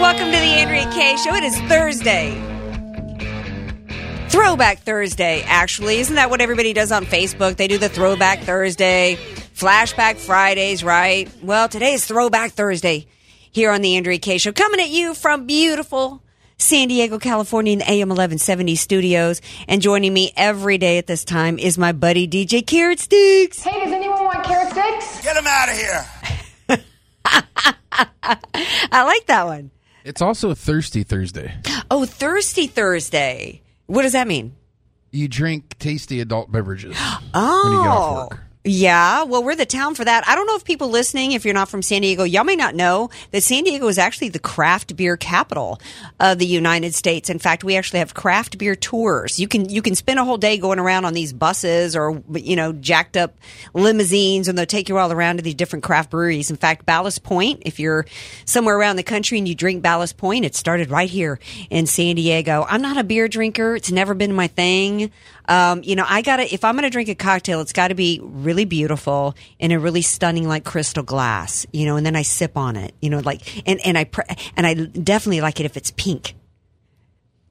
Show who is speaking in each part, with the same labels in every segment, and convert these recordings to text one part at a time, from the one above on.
Speaker 1: Welcome to the Andrea Kaye Show. It is Thursday. Throwback Thursday, actually. Isn't that what everybody does on Facebook? They do the Throwback Thursday, Flashback Fridays, right? Well, today is Throwback Thursday here on the Andrea Kaye Show. Coming at you from beautiful San Diego, California in the AM 1170 studios. And joining me every day at this time is my buddy DJ Carrot Sticks.
Speaker 2: Hey, does anyone want carrot sticks?
Speaker 3: Get them out of here.
Speaker 1: I like that one.
Speaker 4: It's also a Thirsty Thursday.
Speaker 1: Oh, Thirsty Thursday. What does that mean?
Speaker 4: You drink tasty adult beverages
Speaker 1: Oh. Yeah, well, we're the town for that. I don't know if people listening, if you're not from San Diego, y'all may not know that San Diego is actually the craft beer capital of the United States. In fact, we actually have craft beer tours. You can you can spend a whole day going around on these buses or you know jacked up limousines, and they'll take you all around to these different craft breweries. In fact, Ballast Point, if you're somewhere around the country and you drink Ballast Point, it started right here in San Diego. I'm not a beer drinker; it's never been my thing. Um, you know, I gotta, if I'm gonna drink a cocktail, it's gotta be really beautiful in a really stunning, like crystal glass, you know, and then I sip on it, you know, like, and, and I, pr- and I definitely like it if it's pink.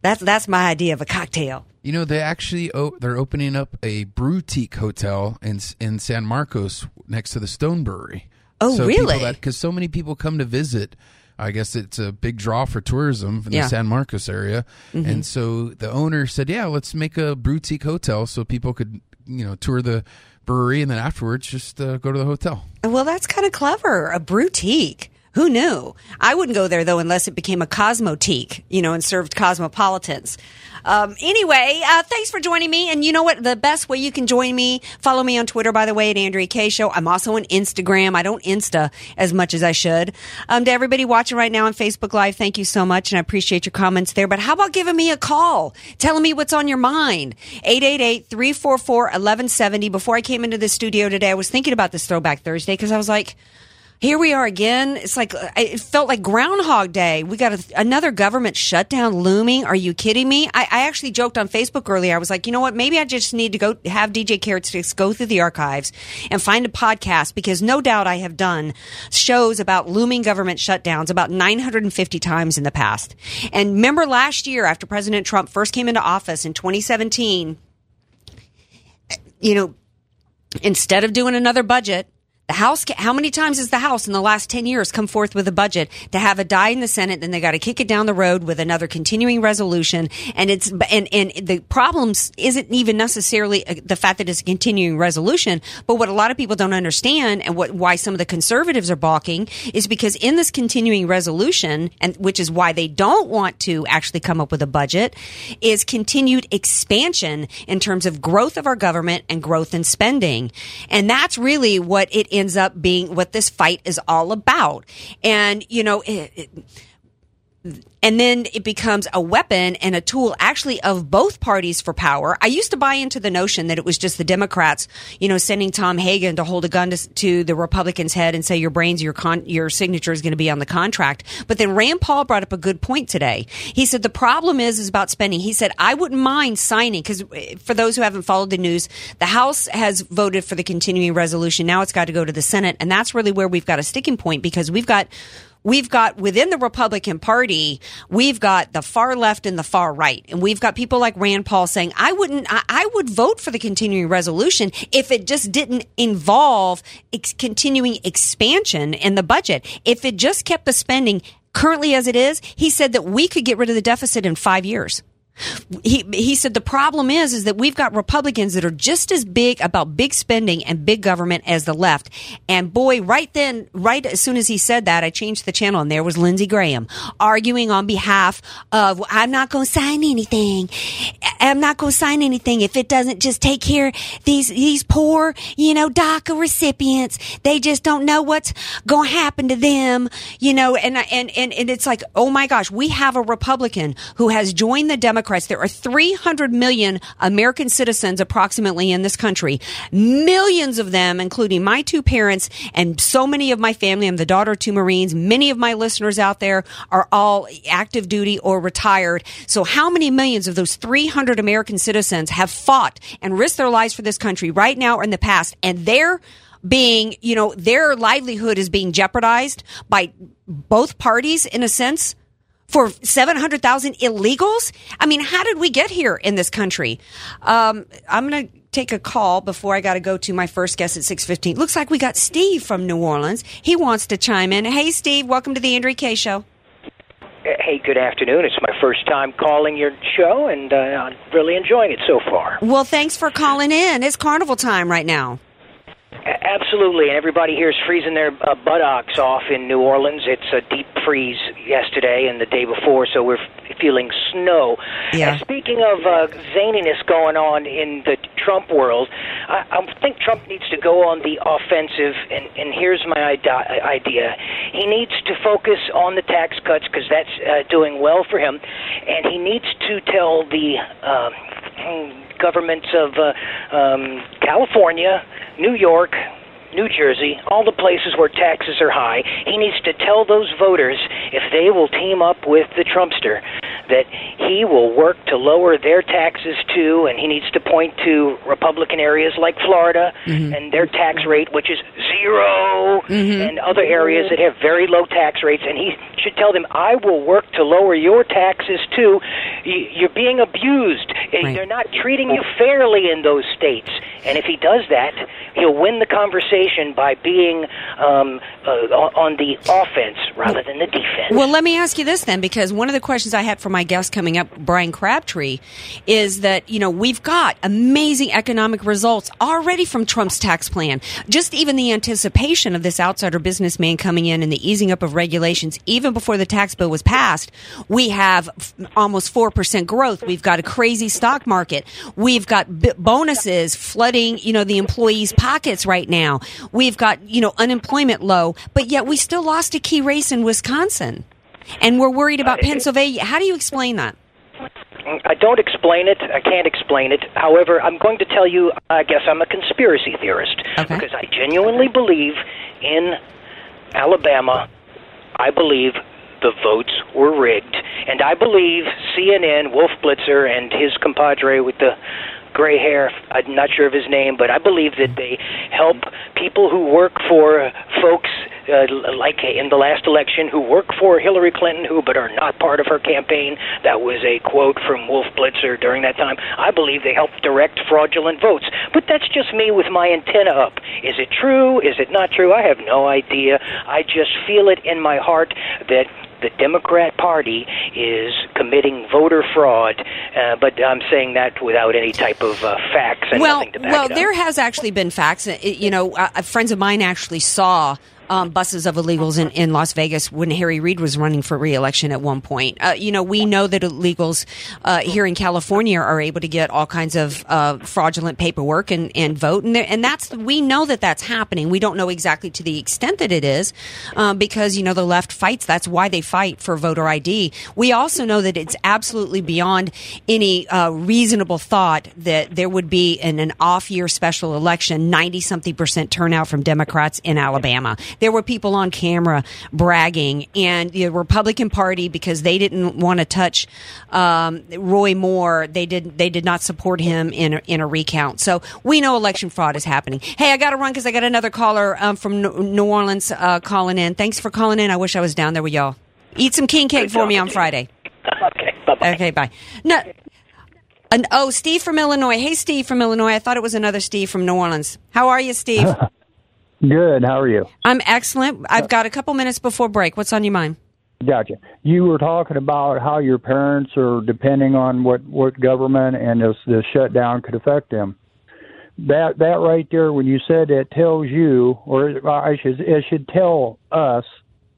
Speaker 1: That's, that's my idea of a cocktail.
Speaker 4: You know, they actually oh, they're opening up a boutique hotel in in San Marcos next to the Stone Brewery.
Speaker 1: Oh, really?
Speaker 4: Because so many people come to visit. I guess it's a big draw for tourism in
Speaker 1: Yeah.
Speaker 4: the San Marcos area, and so the owner said, "Yeah, let's make a boutique hotel so people could, you know, tour the brewery and then afterwards just uh, go to the hotel."
Speaker 1: Well, that's kind of clever. A boutique. Who knew? I wouldn't go there though unless it became a cosmotique, you know, and served cosmopolitans. Um, anyway, uh, thanks for joining me. And you know what? The best way you can join me, follow me on Twitter, by the way, at Andrea Kaye Show. I'm also on Instagram. I don't Insta as much as I should. Um, to everybody watching right now on Facebook Live, thank you so much. And I appreciate your comments there. But how about giving me a call, telling me what's on your mind? 888-344-1170. Before I came into the studio today, I was thinking about this Throwback Thursday because I was like, here we are again. It's like it felt like Groundhog Day. We got a, another government shutdown looming. Are you kidding me? I, I actually joked on Facebook earlier. I was like, you know what? Maybe I just need to go have DJ Carrot Sticks go through the archives and find a podcast because no doubt I have done shows about looming government shutdowns about 950 times in the past. And remember last year after President Trump first came into office in 2017, you know, instead of doing another budget, the House, how many times has the House in the last 10 years come forth with a budget to have a die in the Senate, then they got to kick it down the road with another continuing resolution. And it's, and, and the problems isn't even necessarily uh, the fact that it's a continuing resolution, but what a lot of people don't understand and what, why some of the conservatives are balking is because in this continuing resolution, and which is why they don't want to actually come up with a budget, is continued expansion in terms of growth of our government and growth in spending. And that's really what it ends up being, what this fight is all about. And, you know, it, it, and then it becomes a weapon and a tool actually of both parties for power. I used to buy into the notion that it was just the Democrats, you know, sending Tom Hagen to hold a gun to, to the Republicans' head and say your brains, your con- your signature is going to be on the contract. But then Rand Paul brought up a good point today. He said the problem is is about spending. He said I wouldn't mind signing because eh, for those who haven't followed the news, the House has voted for the continuing resolution. Now it's got to go to the Senate, and that's really where we've got a sticking point because we've got we've got within the Republican Party, we've got the far left and the far right. And we've got people like Rand Paul saying, I wouldn't, I, I would vote for the continuing resolution if it just didn't involve ex- continuing expansion in the budget. If it just kept the spending currently as it is, he said that we could get rid of the deficit in five years. He he said the problem is is that we've got Republicans that are just as big about big spending and big government as the left. And boy, right then, right as soon as he said that, I changed the channel and there was Lindsey Graham arguing on behalf of I'm not going to sign anything. I'm not going to sign anything if it doesn't just take care these these poor, you know, DACA recipients. They just don't know what's going to happen to them, you know. And and and and it's like, oh my gosh, we have a Republican who has joined the Democrats. There are 300 million American citizens approximately in this country. Millions of them, including my two parents and so many of my family. I'm the daughter of two Marines. Many of my listeners out there are all active duty or retired. So how many millions of those 300 American citizens have fought and risked their lives for this country right now or in the past? And they're being, you know, their livelihood is being jeopardized by both parties in a sense for 700,000 illegals? I mean, how did we get here in this country? Um, I'm going to take a call before I got to go to my first guest at 6:15. Looks like we got Steve from New Orleans. He wants to chime in. Hey Steve, welcome to the Andrea Kaye show.
Speaker 3: Hey, good afternoon. It's my first time calling your show, and uh, I'm really enjoying it so far.
Speaker 1: Well, thanks for calling in. It's carnival time right now.
Speaker 3: Absolutely, and everybody here is freezing their uh, buttocks off in New Orleans. It's a deep freeze yesterday and the day before, so we're f- feeling snow.
Speaker 1: Yeah.
Speaker 3: And speaking of uh, zaniness going on in the Trump world, I, I think Trump needs to go on the offensive, and, and here's my ide- idea. He needs to focus on the tax cuts because that's uh, doing well for him, and he needs to tell the uh, governments of uh, um, California, New York, New Jersey, all the places where taxes are high, he needs to tell those voters if they will team up with the Trumpster that he will work to lower their taxes too, and he needs to point to Republican areas like Florida and their tax rate, which is 0 and other areas that have very low tax rates, and he should tell them, I will work to lower your taxes too. You're being abused. Eh,
Speaker 1: Right.
Speaker 3: They're not treating you fairly in those states. And if he does that, he'll win the conversation by being um, uh, on the offense rather than the defense.
Speaker 1: Well, let me ask you this then, because one of the questions I had for my guest coming up, Bryan Crabtree, is that, you know, we've got amazing economic results already from Trump's tax plan. Just even the anticipation of this outsider businessman coming in and the easing up of regulations, even before the tax bill was passed, we have f- almost 4% growth. We've got a crazy stock market. We've got b- bonuses flooding, you know, the employees' pockets right now. We've got, you know, unemployment low, but yet we still lost a key race in Wisconsin. And we're worried about uh, Pennsylvania. How do you explain that?
Speaker 3: I don't explain it. I can't explain it. However, I'm going to tell you, I guess I'm a conspiracy theorist.
Speaker 1: Okay.
Speaker 3: Because I genuinely believe in Alabama, I believe the votes were rigged. And I believe CNN, Wolf Blitzer, and his compadre with the gray hair, I'm not sure of his name, but I believe that they help people who work for folks uh, like in the last election who work for Hillary Clinton who but are not part of her campaign. That was a quote from Wolf Blitzer during that time. I believe they help direct fraudulent votes. But that's just me with my antenna up. Is it true? Is it not true? I have no idea. I just feel it in my heart that the Democrat Party is committing voter fraud, uh, but I'm saying that without any type of uh, facts and
Speaker 1: well,
Speaker 3: nothing to back
Speaker 1: well,
Speaker 3: it up.
Speaker 1: there has actually been facts. Uh, You know, uh, friends of mine actually saw. Um, buses of illegals in, in Las Vegas when Harry Reid was running for reelection at one point. Uh, you know, we know that illegals uh, here in California are able to get all kinds of uh, fraudulent paperwork and, and vote, and, and that's we know that that's happening. We don't know exactly to the extent that it is, um, because you know the left fights. That's why they fight for voter ID. We also know that it's absolutely beyond any uh, reasonable thought that there would be in an off year special election ninety something percent turnout from Democrats in Alabama. There were people on camera bragging, and the Republican Party because they didn't want to touch um, Roy Moore. They did. They did not support him in a, in a recount. So we know election fraud is happening. Hey, I got to run because I got another caller um, from New New Orleans uh, calling in. Thanks for calling in. I wish I was down there with y'all. Eat some king cake for me on Friday.
Speaker 3: okay, bye-bye.
Speaker 1: Okay, bye. No. An, oh, Steve from Illinois. Hey, Steve from Illinois. I thought it was another Steve from New Orleans. How are you, Steve?
Speaker 5: Good. How are you?
Speaker 1: I'm excellent. I've got a couple minutes before break. What's on your mind?
Speaker 5: Gotcha. You were talking about how your parents are depending on what what government and this this shutdown could affect them. That that right there, when you said it, tells you, or I should it should tell us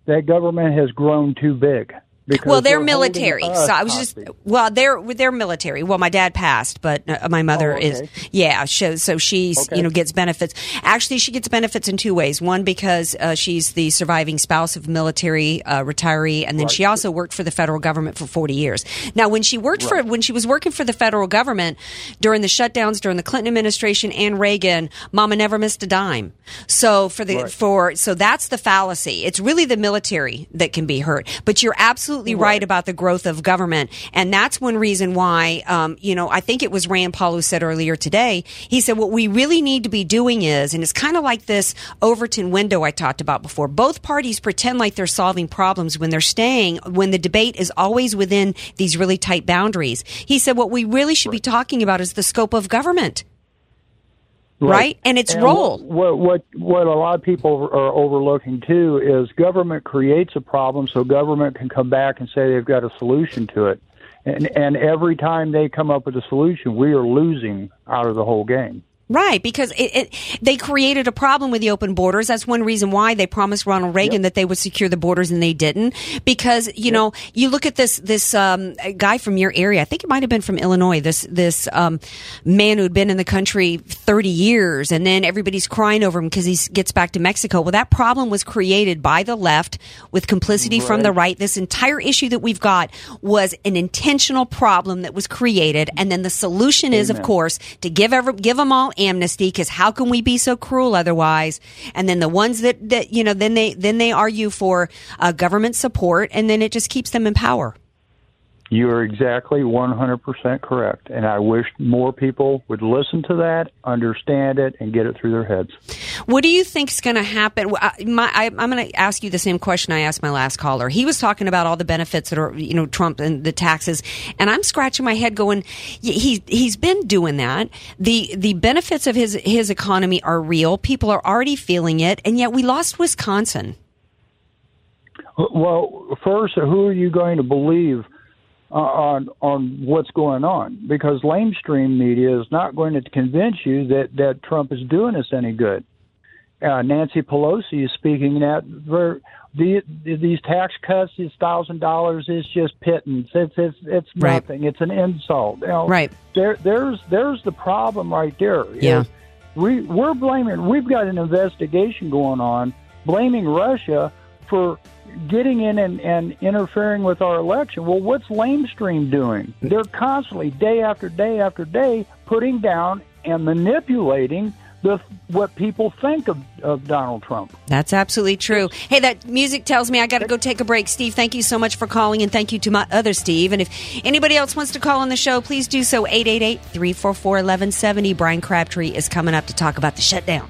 Speaker 5: that government has grown too big. Because
Speaker 1: well, they're military. So I was just well, they're they're military. Well, my dad passed, but uh, my mother
Speaker 5: Oh, okay.
Speaker 1: is yeah. So, so she's
Speaker 5: Okay.
Speaker 1: you know gets benefits. Actually, she gets benefits in two ways. One because uh, she's the surviving spouse of military uh, retiree, and then she also worked for the federal government for forty years. Now, when she worked for when she was working for the federal government during the shutdowns during the Clinton administration and Reagan, Mama never missed a dime. So for the for so that's the fallacy. It's really the military that can be hurt. But you're absolutely right, about the growth of government, and that's one reason why. Um, you know, I think it was Rand Paul who said earlier today. He said what we really need to be doing is, and it's kind of like this Overton window I talked about before. Both parties pretend like they're solving problems when they're staying when the debate is always within these really tight boundaries. He said what we really should be talking about is the scope of government. Right? And its role.
Speaker 5: What, what what a lot of people are overlooking too is government creates a problem, so government can come back and say they've got a solution to it. And and every time they come up with a solution, we are losing out of the whole game.
Speaker 1: Right, because it, it, they created a problem with the open borders. That's one reason why they promised Ronald Reagan that they would secure the borders and they didn't. Because you know, you look at this this um, guy from your area. I think it might have been from Illinois. This this um, man who'd been in the country thirty years, and then everybody's crying over him because he gets back to Mexico. Well, that problem was created by the left with complicity from the right. This entire issue that we've got was an intentional problem that was created, and then the solution is, of course, to give every, give them all amnesty. Because how can we be so cruel otherwise? And then the ones that that you know, then they then they argue for uh, government support, and then it just keeps them in power.
Speaker 5: You are exactly 100% correct, and I wish more people would listen to that, understand it, and get it through their heads.
Speaker 1: What do you think is going to happen? I, my, I, I'm going to ask you the same question I asked my last caller. He was talking about all the benefits that are, you know, Trump and the taxes, and I'm scratching my head, going, he he's been doing that. the The benefits of his his economy are real. People are already feeling it, and yet we lost Wisconsin.
Speaker 5: Well, first, who are you going to believe on on what's going on? Because lamestream media is not going to convince you that that Trump is doing us any good. Uh, Nancy Pelosi is speaking that the, these tax cuts, this thousand dollars is just pittance. It's it's it's
Speaker 1: Right.
Speaker 5: nothing. It's an insult. You know,
Speaker 1: Right.
Speaker 5: There there's there's the problem right there.
Speaker 1: Yeah.
Speaker 5: we we're blaming. We've got an investigation going on blaming Russia for getting in and, and interfering with our election. Well, what's Lamestream doing? They're constantly, day after day after day, putting down and manipulating the what people think of, of Donald Trump.
Speaker 1: That's absolutely true. Hey, that music tells me I got to go take a break. Steve, thank you so much for calling, and thank you to my other Steve. And if anybody else wants to call on the show, please do so. 888 344 1170. Bryan Crabtree is coming up to talk about the shutdown.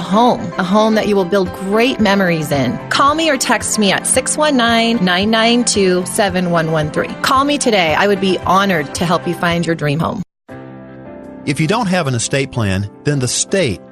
Speaker 6: home, a home that you will build great memories in. Call me or text me at 619 992 7113. Call me today. I would be honored to help you find your dream home.
Speaker 7: If you don't have an estate plan, then the state,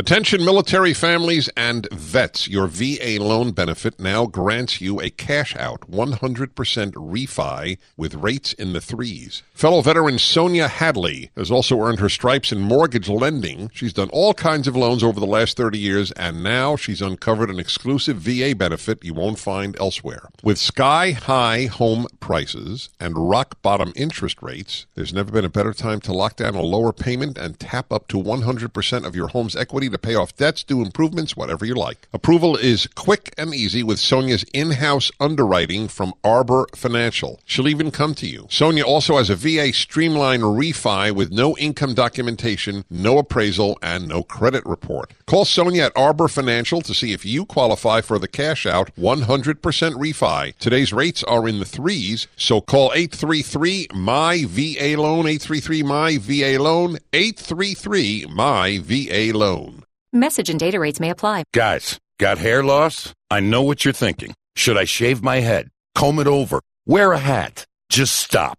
Speaker 8: Attention military families and vets. Your VA loan benefit now grants you a cash out 100% refi with rates in the threes. Fellow veteran Sonia Hadley has also earned her stripes in mortgage lending. She's done all kinds of loans over the last 30 years and now she's uncovered an exclusive VA benefit you won't find elsewhere. With sky high home prices and rock bottom interest rates, there's never been a better time to lock down a lower payment and tap up to 100% of your home's equity to pay off debts, do improvements, whatever you like. Approval is quick and easy with Sonia's in-house underwriting from Arbor Financial. She'll even come to you. Sonia also has a VA Streamline refi with no income documentation, no appraisal, and no credit report. Call Sonia at Arbor Financial to see if you qualify for the cash out 100% refi. Today's rates are in the threes, so call 833 my VA loan 833 my VA loan 833 my VA loan.
Speaker 9: Message and data rates may apply.
Speaker 10: Guys, got hair loss? I know what you're thinking. Should I shave my head? Comb it over? Wear a hat? Just stop.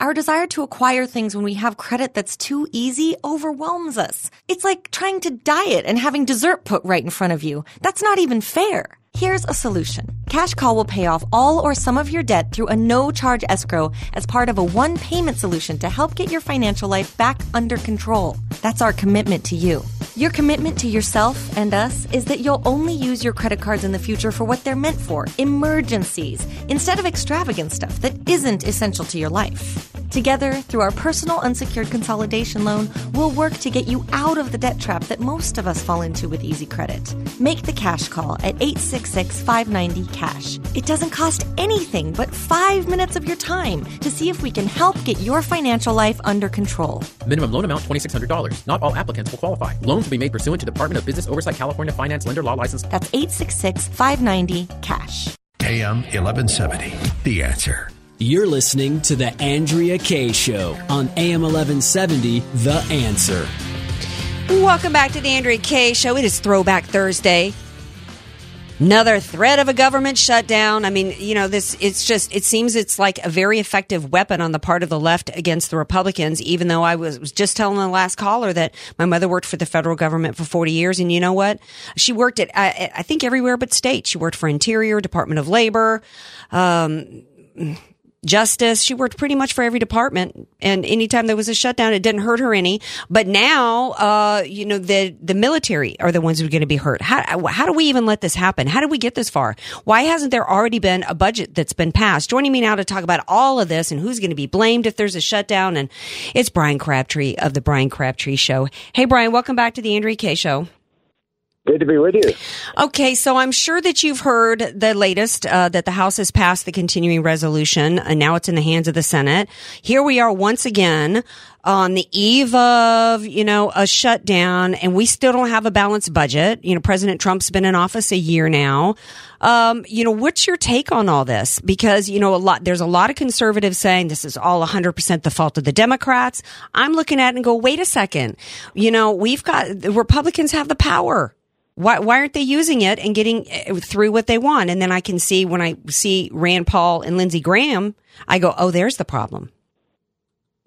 Speaker 11: Our desire to acquire things when we have credit that's too easy overwhelms us. It's like trying to diet and having dessert put right in front of you. That's not even fair. Here's a solution. Cash Call will pay off all or some of your debt through a no charge escrow as part of a one payment solution to help get your financial life back under control. That's our commitment to you. Your commitment to yourself and us is that you'll only use your credit cards in the future for what they're meant for emergencies instead of extravagant stuff that isn't essential to your life. Together, through our personal unsecured consolidation loan, we'll work to get you out of the debt trap that most of us fall into with easy credit. Make the cash call at 866 590 cash. It doesn't cost anything but five minutes of your time to see if we can help get your financial life under control.
Speaker 12: Minimum loan amount $2,600. Not all applicants will qualify. Loans will be made pursuant to Department of Business Oversight California Finance Lender Law License.
Speaker 11: That's 866 590 cash.
Speaker 13: AM 1170. The answer.
Speaker 14: You're listening to The Andrea Kaye Show on AM 1170, The Answer.
Speaker 1: Welcome back to the Andrea Kaye Show. It is Throwback Thursday. Another threat of a government shutdown. I mean, you know, this, it's just, it seems it's like a very effective weapon on the part of the left against the Republicans, even though I was, was just telling the last caller that my mother worked for the federal government for 40 years. And you know what? She worked at, I, I think everywhere but state. She worked for Interior, Department of Labor, um, justice. She worked pretty much for every department. And anytime there was a shutdown, it didn't hurt her any. But now, uh, you know, the, the military are the ones who are going to be hurt. How, how do we even let this happen? How did we get this far? Why hasn't there already been a budget that's been passed? Joining me now to talk about all of this and who's going to be blamed if there's a shutdown. And it's Bryan Crabtree of the Bryan Crabtree Show. Hey, Bryan, welcome back to the Andrea Kaye Show.
Speaker 15: Good to be with you.
Speaker 1: Okay, so I'm sure that you've heard the latest uh, that the House has passed the continuing resolution, and now it's in the hands of the Senate. Here we are once again on the eve of you know a shutdown, and we still don't have a balanced budget. You know, President Trump's been in office a year now. Um, you know, what's your take on all this? Because you know, a lot there's a lot of conservatives saying this is all 100 percent the fault of the Democrats. I'm looking at it and go, wait a second. You know, we've got the Republicans have the power Why, why aren't they using it and getting uh, through what they want? And then I can see when I see Rand Paul and Lindsey Graham, I go, oh, there's the problem.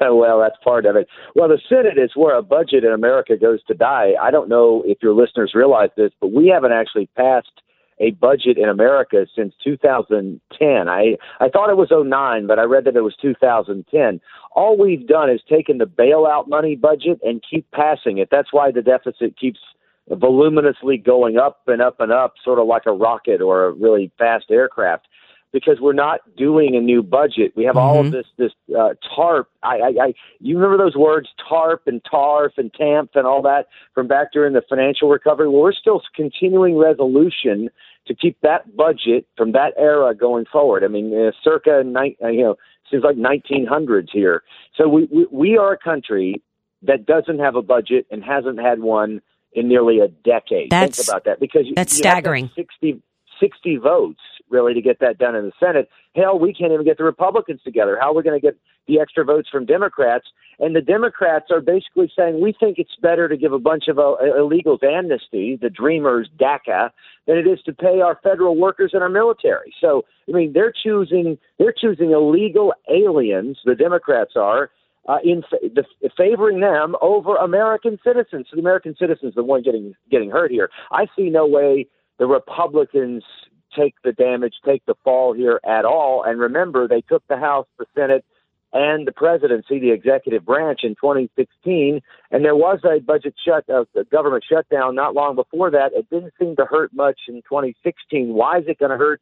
Speaker 15: well, that's part of it. Well, the Senate is where a budget in America goes to die. I don't know if your listeners realize this, but we haven't actually passed a budget in America since 2010. I I thought it was 09, but I read that it was 2010. All we've done is taken the bailout money budget and keep passing it. That's why the deficit keeps voluminously going up and up and up, sort of like a rocket or a really fast aircraft because we're not doing a new budget. We have mm-hmm. all of this this uh, TARP. I, I, I you remember those words TARP and TARF and TAMP and all that from back during the financial recovery. Well, we're still continuing resolution to keep that budget from that era going forward. I mean, uh, circa ni- uh, you know seems like 1900s here. So we, we we are a country that doesn't have a budget and hasn't had one in nearly a decade.
Speaker 1: That's,
Speaker 15: Think about that because
Speaker 1: that's
Speaker 15: you
Speaker 1: staggering.
Speaker 15: 60, 60 votes really to get that done in the Senate. Hell, we can't even get the Republicans together. How are we going to get the extra votes from Democrats? And the Democrats are basically saying we think it's better to give a bunch of uh, illegals amnesty, the Dreamers DACA, than it is to pay our federal workers and our military. So, I mean, they're choosing they're choosing illegal aliens. The Democrats are. Uh, in the, favoring them over American citizens, so the American citizens, the one getting getting hurt here. I see no way the Republicans take the damage, take the fall here at all. And remember, they took the House, the Senate, and the presidency, the executive branch, in 2016, and there was a budget shut, a uh, government shutdown not long before that. It didn't seem to hurt much in 2016. Why is it going to hurt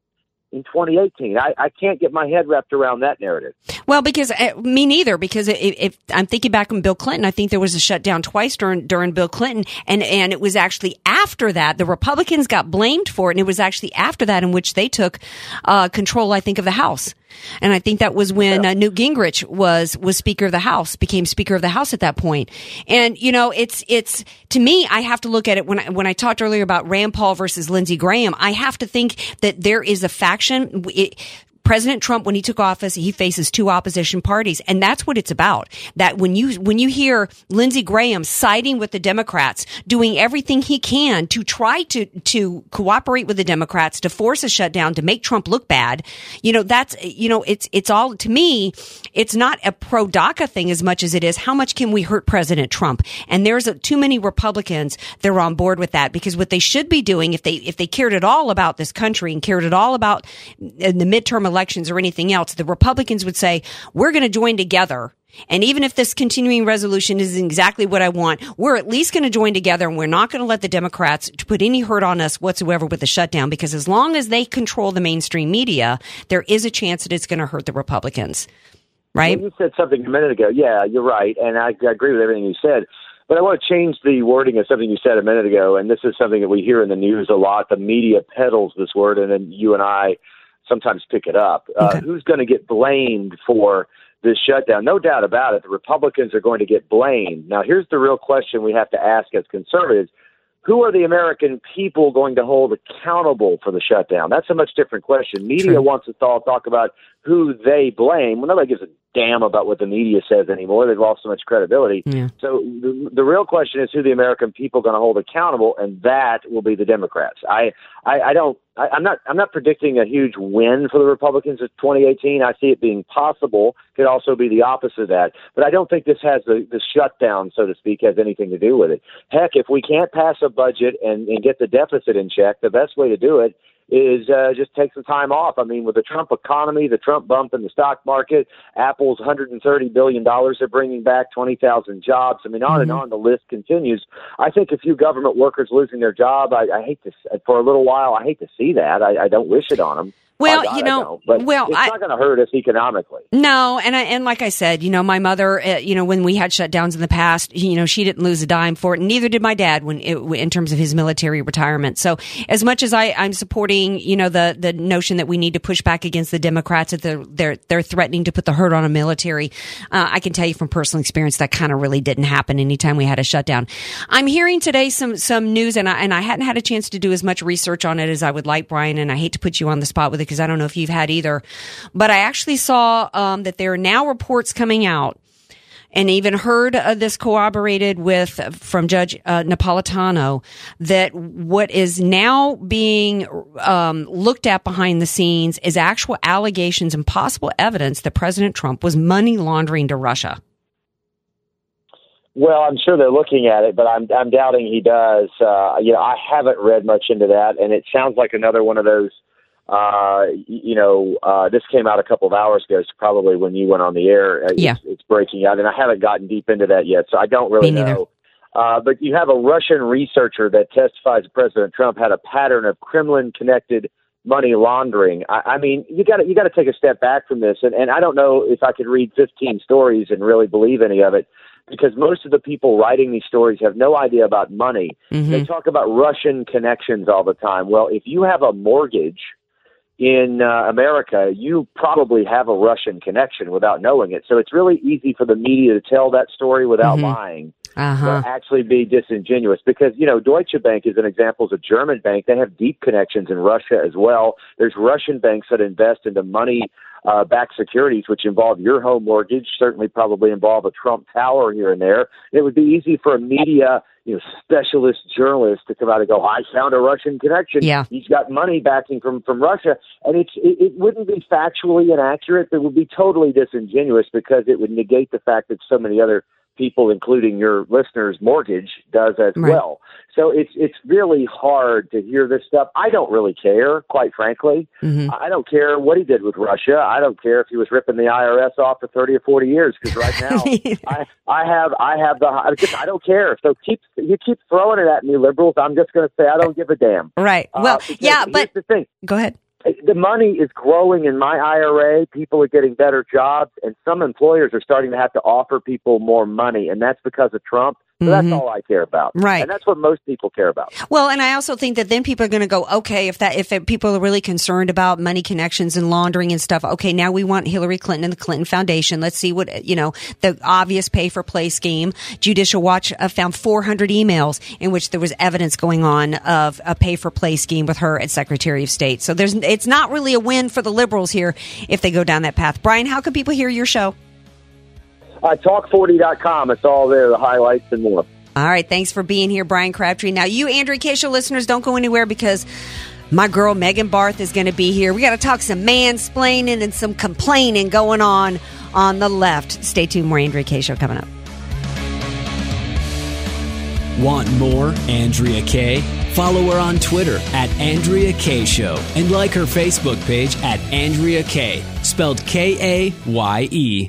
Speaker 15: in 2018. I, I can't get my head wrapped around that narrative.
Speaker 1: Well, because uh, me neither. Because if, I'm thinking back on Bill Clinton, I think there was a shutdown twice during during Bill Clinton, and and it was actually after that the Republicans got blamed for it, and it was actually after that in which they took uh, control, I think, of the House. And I think that was when uh, Newt Gingrich was was Speaker of the House, became Speaker of the House at that point. And you know, it's it's to me, I have to look at it when I, when I talked earlier about Rand Paul versus Lindsey Graham. I have to think that there is a faction. It, President Trump, when he took office, he faces two opposition parties. And that's what it's about. That when you, when you hear Lindsey Graham siding with the Democrats, doing everything he can to try to, to cooperate with the Democrats, to force a shutdown, to make Trump look bad, you know, that's, you know, it's, it's all, to me, it's not a pro DACA thing as much as it is how much can we hurt President Trump? And there's a, too many Republicans that are on board with that because what they should be doing if they, if they cared at all about this country and cared at all about the midterm elections or anything else, the Republicans would say, we're going to join together. And even if this continuing resolution isn't exactly what I want, we're at least going to join together and we're not going to let the Democrats put any hurt on us whatsoever with the shutdown because as long as they control the mainstream media, there is a chance that it's going to hurt the Republicans. Right?
Speaker 15: Well, you said something a minute ago. Yeah, you're right. And I, I agree with everything you said. But I want to change the wording of something you said a minute ago. And this is something that we hear in the news a lot. The media peddles this word, and then you and I sometimes pick it up. Uh, okay. Who's going to get blamed for this shutdown? No doubt about it. The Republicans are going to get blamed. Now, here's the real question we have to ask as conservatives who are the American people going to hold accountable for the shutdown? That's a much different question. Media True. wants us to all talk about who they blame. Well, nobody gives a damn about what the media says anymore. They've lost so much credibility.
Speaker 1: Yeah.
Speaker 15: So the, the real question is who the American people are going to hold accountable, and that will be the Democrats. I, I, I don't. I, I'm not. I'm not predicting a huge win for the Republicans in 2018. I see it being possible. Could also be the opposite of that. But I don't think this has the the shutdown, so to speak, has anything to do with it. Heck, if we can't pass a budget and, and get the deficit in check, the best way to do it is uh, just take some time off. I mean, with the Trump economy, the Trump bump in the stock market, Apple's 130 billion dollars they're bringing back 20,000 jobs. I mean, on mm-hmm. and on the list continues. I think a few government workers losing their job. I, I hate to for a little while. I hate to see that. I, I don't wish it on them.
Speaker 1: Well,
Speaker 15: God,
Speaker 1: you know,
Speaker 15: but
Speaker 1: well,
Speaker 15: it's
Speaker 1: I,
Speaker 15: not going to hurt us economically.
Speaker 1: No, and I, and like I said, you know, my mother, uh, you know, when we had shutdowns in the past, you know, she didn't lose a dime for it. And neither did my dad when it, in terms of his military retirement. So as much as I, I'm supporting, you know, the the notion that we need to push back against the Democrats that they're they're, they're threatening to put the hurt on a military, uh, I can tell you from personal experience that kind of really didn't happen anytime we had a shutdown. I'm hearing today some some news, and I and I hadn't had a chance to do as much research on it as I would like, Bryan. And I hate to put you on the spot with it because I don't know if you've had either. But I actually saw um, that there are now reports coming out and even heard this corroborated with from Judge uh, Napolitano that what is now being um, looked at behind the scenes is actual allegations and possible evidence that President Trump was money laundering to Russia.
Speaker 15: Well, I'm sure they're looking at it, but I'm I'm doubting he does. Uh, you know, I haven't read much into that, and it sounds like another one of those. Uh, you know, uh, this came out a couple of hours ago, so probably when you went on the air. Uh,
Speaker 1: Yeah.
Speaker 15: it's, it's breaking out, and I haven't gotten deep into that yet, so I don't really know. Uh, but you have a Russian researcher that testifies President Trump had a pattern of Kremlin-connected money laundering. I, I mean, you got to you got to take a step back from this, and, and I don't know if I could read 15 stories and really believe any of it, because most of the people writing these stories have no idea about money. They talk about Russian connections all the time. Well, if you have a mortgage in uh, America, you probably have a Russian connection without knowing it. So it's really easy for the media to tell that story without lying
Speaker 1: Uh-huh.
Speaker 15: to actually be disingenuous because you know Deutsche Bank is an example is a German bank. They have deep connections in Russia as well. There's Russian banks that invest into money uh, backed securities, which involve your home mortgage, certainly probably involve a Trump Tower here and there. It would be easy for a media, you know, specialist journalist to come out and go, "I found a Russian connection.
Speaker 1: Yeah.
Speaker 15: He's got money backing from from Russia," and it's it, it wouldn't be factually inaccurate. It would be totally disingenuous because it would negate the fact that so many other people, including your listeners' mortgage, does as
Speaker 1: Right.
Speaker 15: well. So it's it's really hard to hear this stuff. I don't really care, quite frankly.
Speaker 1: Mm-hmm.
Speaker 15: I don't care what he did with Russia. I don't care if he was ripping the IRS off for thirty or forty years. Because right now, I I have I have the I just I don't care. So keep you keep throwing it at me, liberals. I'm just going to say I don't give a damn.
Speaker 1: Right.
Speaker 15: Uh,
Speaker 1: Well,
Speaker 15: because
Speaker 1: yeah, but
Speaker 15: the thing.
Speaker 1: go ahead.
Speaker 15: The money is growing in my IRA. People are getting better jobs, and some employers are starting to have to offer people more money, and that's because of Trump. So that's all I care about,
Speaker 1: Mm-hmm. Right.
Speaker 15: And that's what most people care about.
Speaker 1: Well, and I also think that then people are going to go, okay, if that if it, people are really concerned about money connections and laundering and stuff, okay, now we want Hillary Clinton and the Clinton Foundation. Let's see what you know the obvious pay for play scheme. Judicial Watch uh, found 400 emails in which there was evidence going on of a pay for play scheme with her as Secretary of State. So there's it's not really a win for the liberals here if they go down that path. Bryan, how can people hear your show?
Speaker 15: Uh, Talk40.com. It's all there, the highlights and more.
Speaker 1: All right, thanks for being here, Bryan Crabtree. Now, you Andrea Kaye Show listeners, don't go anywhere because my girl Megan Barth is going to be here. We got to talk some mansplaining and some complaining going on on the left. Stay tuned, more Andrea Kaye Show coming up.
Speaker 14: Want more Andrea Kaye? Follow her on Twitter at Andrea Kaye Show and like her Facebook page at Andrea Kaye, spelled K A Y E.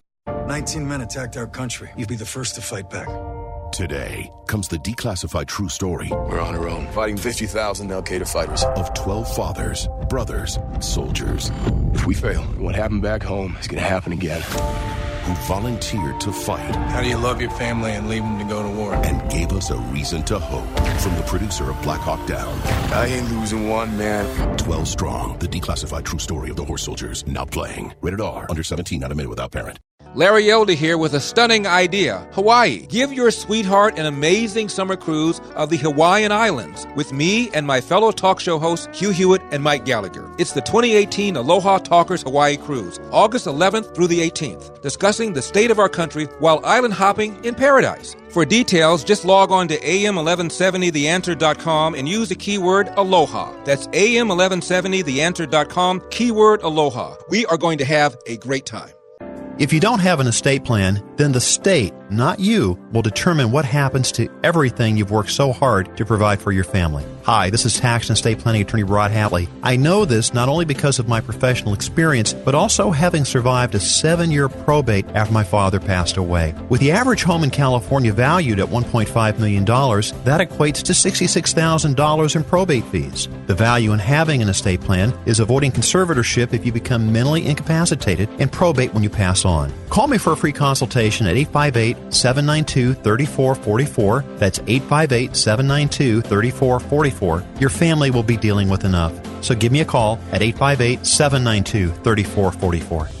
Speaker 16: 19 men attacked our country. You'd be the first to fight back.
Speaker 13: Today comes the declassified true story.
Speaker 17: We're on our own, fighting 50,000 Al Qaeda fighters.
Speaker 13: Of 12 fathers, brothers, soldiers.
Speaker 17: If we fail, what happened back home is going to happen again.
Speaker 13: Who volunteered to fight.
Speaker 16: How do you love your family and leave them to go to war?
Speaker 13: And gave us a reason to hope. From the producer of Black Hawk Down.
Speaker 17: I ain't losing one, man.
Speaker 13: 12 Strong, the declassified true story of the horse soldiers. Now playing. Rated R, under 17, not a minute without parent.
Speaker 18: Larry Elder here with a stunning idea. Hawaii. Give your sweetheart an amazing summer cruise of the Hawaiian Islands with me and my fellow talk show hosts Hugh Hewitt and Mike Gallagher. It's the 2018 Aloha Talkers Hawaii Cruise, August 11th through the 18th, discussing the state of our country while island hopping in paradise. For details, just log on to am1170theanswer.com and use the keyword aloha. That's am1170theanswer.com, keyword aloha. We are going to have a great time.
Speaker 7: If you don't have an estate plan, then the state, not you, will determine what happens to everything you've worked so hard to provide for your family. Hi, this is tax and estate planning attorney Rod Hadley. I know this not only because of my professional experience, but also having survived a seven year probate after my father passed away. With the average home in California valued at $1.5 million, that equates to $66,000 in probate fees. The value in having an estate plan is avoiding conservatorship if you become mentally incapacitated and probate when you pass on. Call me for a free consultation at 858 792 3444. That's 858 792 3444. Your family will be dealing with enough. So give me a call at 858 792 3444.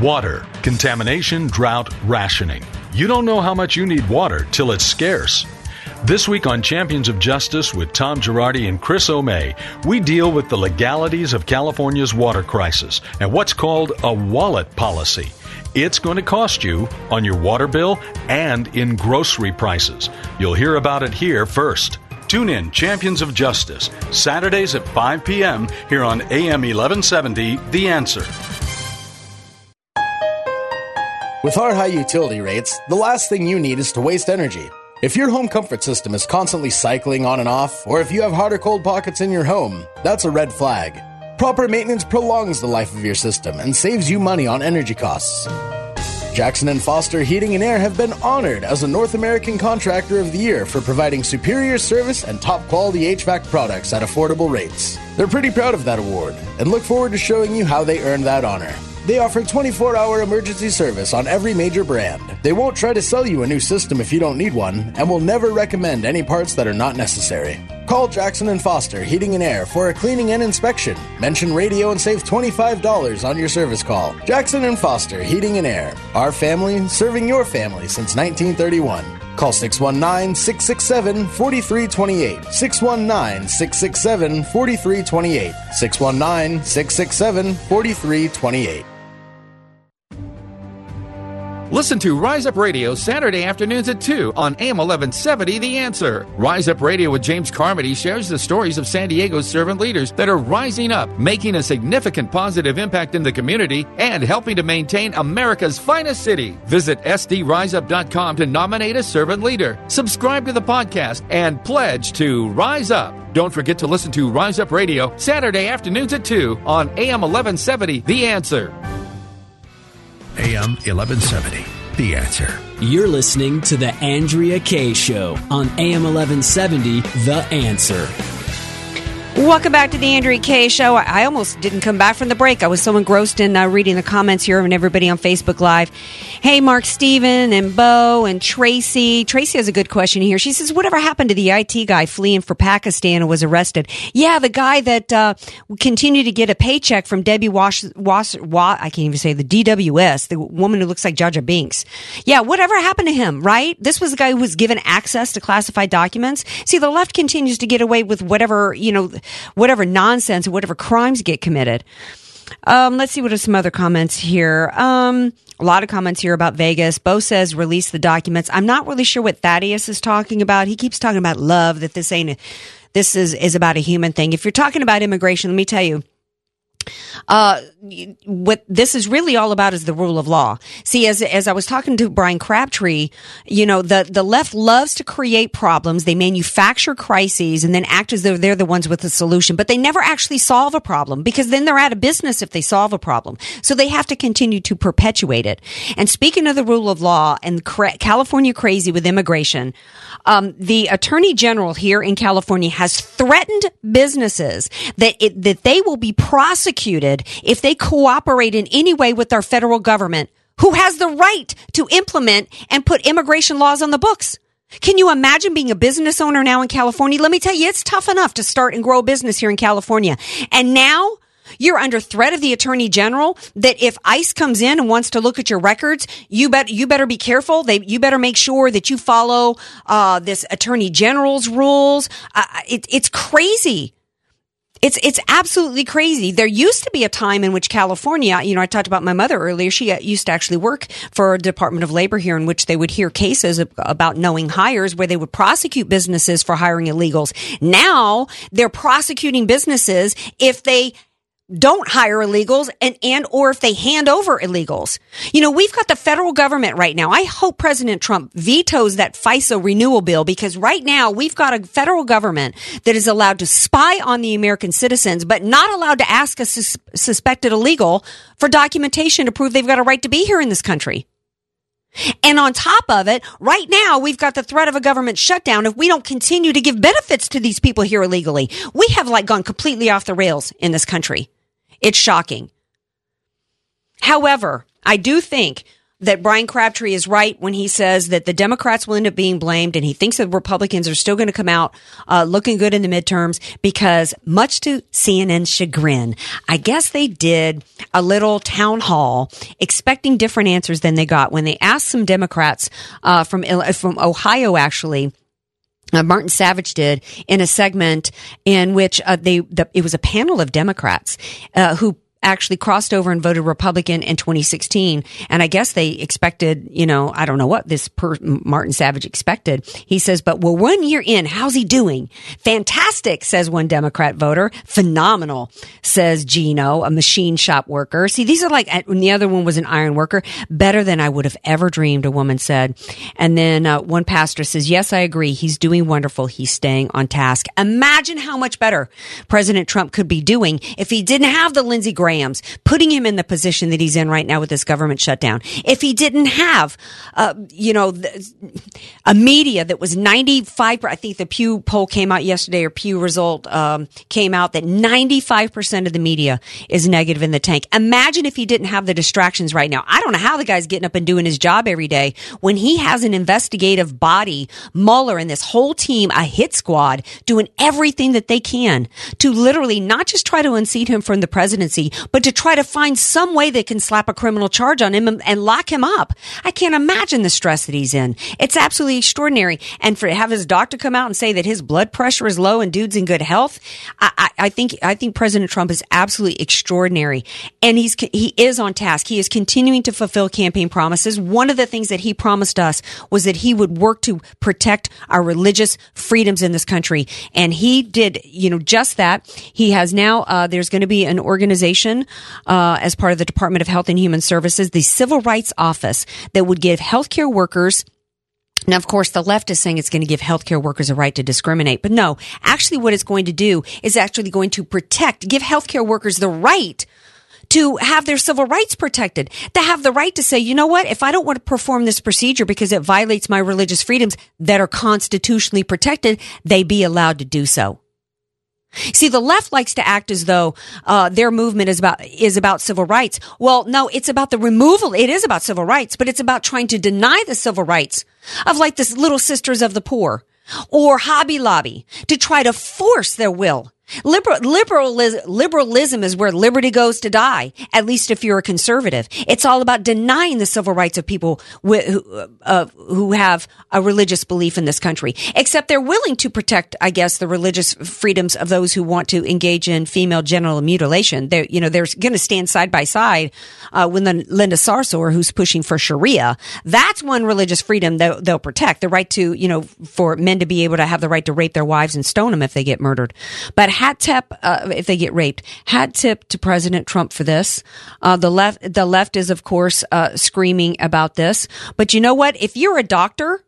Speaker 19: Water, contamination, drought, rationing. You don't know how much you need water till it's scarce. This week on Champions of Justice with Tom Girardi and Chris Aumais, we deal with the legalities of California's water crisis and what's called a wallet policy. It's going to cost you on your water bill and in grocery prices. You'll hear about it here first. Tune in Champions of Justice, Saturdays at 5 p.m. here on AM 1170, The Answer.
Speaker 20: With our high utility rates, the last thing you need is to waste energy. If your home comfort system is constantly cycling on and off, or if you have hot or cold pockets in your home, that's a red flag. Proper maintenance prolongs the life of your system and saves you money on energy costs. Jackson and Foster Heating and Air have been honored as a North American Contractor of the Year for providing superior service and top quality HVAC products at affordable rates. They're pretty proud of that award and look forward to showing you how they earned that honor. They offer 24 hour emergency service on every major brand. They won't try to sell you a new system if you don't need one, and will never recommend any parts that are not necessary. Call Jackson and Foster Heating and Air for a cleaning and inspection. Mention radio and save $25 on your service call. Jackson and Foster Heating and Air. Our family serving your family since 1931. Call 619 667 4328. 619 667 4328. 619 667 4328.
Speaker 21: Listen to Rise Up Radio Saturday afternoons at 2 on AM 1170 The Answer. Rise Up Radio with James Carmody shares the stories of San Diego's servant leaders that are rising up, making a significant positive impact in the community, and helping to maintain America's finest city. Visit sdriseup.com to nominate a servant leader. Subscribe to the podcast and pledge to Rise Up. Don't forget to listen to Rise Up Radio Saturday afternoons at 2 on AM 1170 The Answer.
Speaker 22: AM 1170. The answer.
Speaker 14: You're listening to The Andrea Kaye Show on AM 1170 The Answer.
Speaker 1: Welcome back to the Andrea Kaye Show. I almost didn't come back from the break. I was so engrossed in uh, reading the comments here and everybody on Facebook Live. Hey, Mark Steven and Bo and Tracy. Tracy has a good question here. She says, Whatever happened to the IT guy fleeing for Pakistan and was arrested? Yeah, the guy that uh, continued to get a paycheck from Debbie Wash, Wash, Wa I can't even say the DWS, the woman who looks like Jar Jar Binks. Yeah, whatever happened to him, right? This was the guy who was given access to classified documents. See, the left continues to get away with whatever, you know, whatever nonsense whatever crimes get committed. Um, let's see what are some other comments here. Um, a lot of comments here about Vegas. Bo says release the documents. I'm not really sure what Thaddeus is talking about. He keeps talking about love, that this ain't this is, is about a human thing. If you're talking about immigration, let me tell you, uh, what this is really all about is the rule of law. See, as as I was talking to Bryan Crabtree, you know, the the left loves to create problems. They manufacture crises and then act as though they're the ones with the solution, but they never actually solve a problem because then they're out of business if they solve a problem. So they have to continue to perpetuate it. And speaking of the rule of law and cra- California crazy with immigration, um, the attorney general here in California has threatened businesses that it, that they will be prosecuted if they cooperate in any way with our federal government, who has the right to implement and put immigration laws on the books. Can you imagine being a business owner now in California? Let me tell you, it's tough enough to start and grow a business here in California. And now you're under threat of the attorney general that if ICE comes in and wants to look at your records, you bet you better be careful. They you better make sure that you follow uh, this attorney general's rules. Uh, it, it's crazy. It's it's absolutely crazy. There used to be a time in which California, you know, I talked about my mother earlier. She uh, used to actually work for a Department of Labor here, in which they would hear cases about knowing hires where they would prosecute businesses for hiring illegals. Now they're prosecuting businesses if they don't hire illegals and, and or if they hand over illegals. You know, we've got the federal government right now. I hope President Trump vetoes that FISA renewal bill because right now we've got a federal government that is allowed to spy on the American citizens, but not allowed to ask a sus- suspected illegal for documentation to prove they've got a right to be here in this country. And on top of it, right now, we've got the threat of a government shutdown if we don't continue to give benefits to these people here illegally. We have like gone completely off the rails in this country. It's shocking. However, I do think that Bryan Crabtree is right when he says that the Democrats will end up being blamed, and he thinks that Republicans are still going to come out uh, looking good in the midterms because, much to CNN's chagrin, I guess they did a little town hall expecting different answers than they got when they asked some Democrats uh, from from Ohio, actually uh, Martin Savidge did in a segment in which uh, they the, it was a panel of Democrats uh, who actually crossed over and voted Republican in 2016. And I guess they expected, you know, I don't know what this per- Martin Savidge expected. He says, but we're one year in. How's he doing? Fantastic, says one Democrat voter. Phenomenal, says Gino, a machine shop worker. See, these are like, when the other one was an iron worker, better than I would have ever dreamed, a woman said. And then uh, one pastor says, yes, I agree. He's doing wonderful. He's staying on task. Imagine how much better President Trump could be doing if he didn't have the Lindsey Graham Grahams, putting him in the position that he's in right now with this government shutdown. If he didn't have, uh, you know, a media that was 95, I think the Pew poll came out yesterday or Pew result um, came out that 95% of the media is negative in the tank. Imagine if he didn't have the distractions right now. I don't know how the guy's getting up and doing his job every day when he has an investigative body, Mueller and this whole team, a hit squad, doing everything that they can to literally not just try to unseat him from the presidency, but to try to find some way they can slap a criminal charge on him and, lock him up. I can't imagine the stress that he's in. It's absolutely extraordinary. And for have his doctor come out and say that his blood pressure is low and dude's in good health, I, I, I think I think President Trump is absolutely extraordinary, and he's he is on task. He is continuing to fulfill campaign promises. One of the things that he promised us was that he would work to protect our religious freedoms in this country, and he did. You know just that. He has now. Uh, there's going to be an organization uh, as part of the Department of Health and Human Services, the Civil Rights Office that would give healthcare workers now, of course, the left is saying it's going to give healthcare workers a right to discriminate. But no, actually what it's going to do is actually going to protect, give healthcare workers the right to have their civil rights protected, to have the right to say, you know what, if I don't want to perform this procedure because it violates my religious freedoms that are constitutionally protected, they be allowed to do so. See, the left likes to act as though uh, their movement is about is about civil rights. Well, no, it's about the removal. It is about civil rights, but it's about trying to deny the civil rights of like the Little Sisters of the Poor or Hobby Lobby to try to force their will Liberal, liberalism, liberalism is where liberty goes to die, at least if you're a conservative. It's all about denying the civil rights of people who, uh, who have a religious belief in this country. Except they're willing to protect, I guess, the religious freedoms of those who want to engage in female genital mutilation. They're, you know, they're going to stand side by side uh, with Linda Sarsour, who's pushing for Sharia. That's one religious freedom they'll, they'll protect. The right to, you know, for men to be able to have the right to rape their wives and stone them if they get murdered. But hat tip uh, if they get raped. Hat tip to President Trump for this. Uh, the left, the left is of course uh, screaming about this. But you know what? If you're a doctor,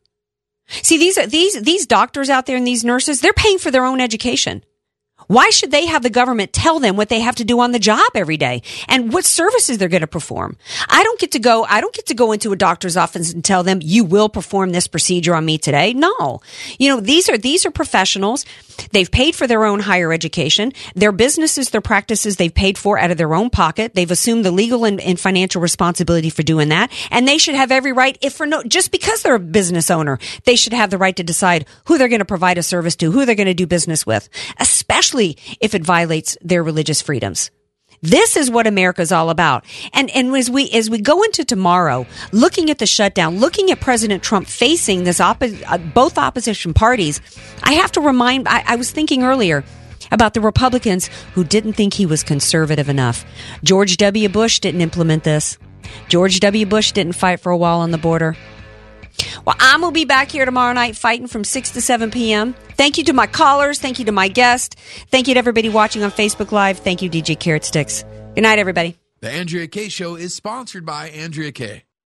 Speaker 1: see these these these doctors out there and these nurses, they're paying for their own education. Why should they have the government tell them what they have to do on the job every day and what services they're going to perform? I don't get to go, I don't get to go into a doctor's office and tell them you will perform this procedure on me today. No. You know, these are, these are professionals. They've paid for their own higher education. Their businesses, their practices, they've paid for out of their own pocket. They've assumed the legal and, and financial responsibility for doing that. And they should have every right, if for no, just because they're a business owner, they should have the right to decide who they're going to provide a service to, who they're going to do business with, especially if it violates their religious freedoms. This is what America's all about. And and as we as we go into tomorrow, looking at the shutdown, looking at President Trump facing this oppo- uh, both opposition parties, I have to remind. I, I was thinking earlier about the Republicans who didn't think he was conservative enough. George W. Bush didn't implement this. George W. Bush didn't fight for a wall on the border. Well, I'm going to be back here tomorrow night fighting from 6 to 7 p.m. Thank you to my callers. Thank you to my guest. Thank you to everybody watching on Facebook Live. Thank you, DJ Carrot Sticks. Good night, everybody.
Speaker 4: The Andrea Kaye Show is sponsored by Andrea Kaye.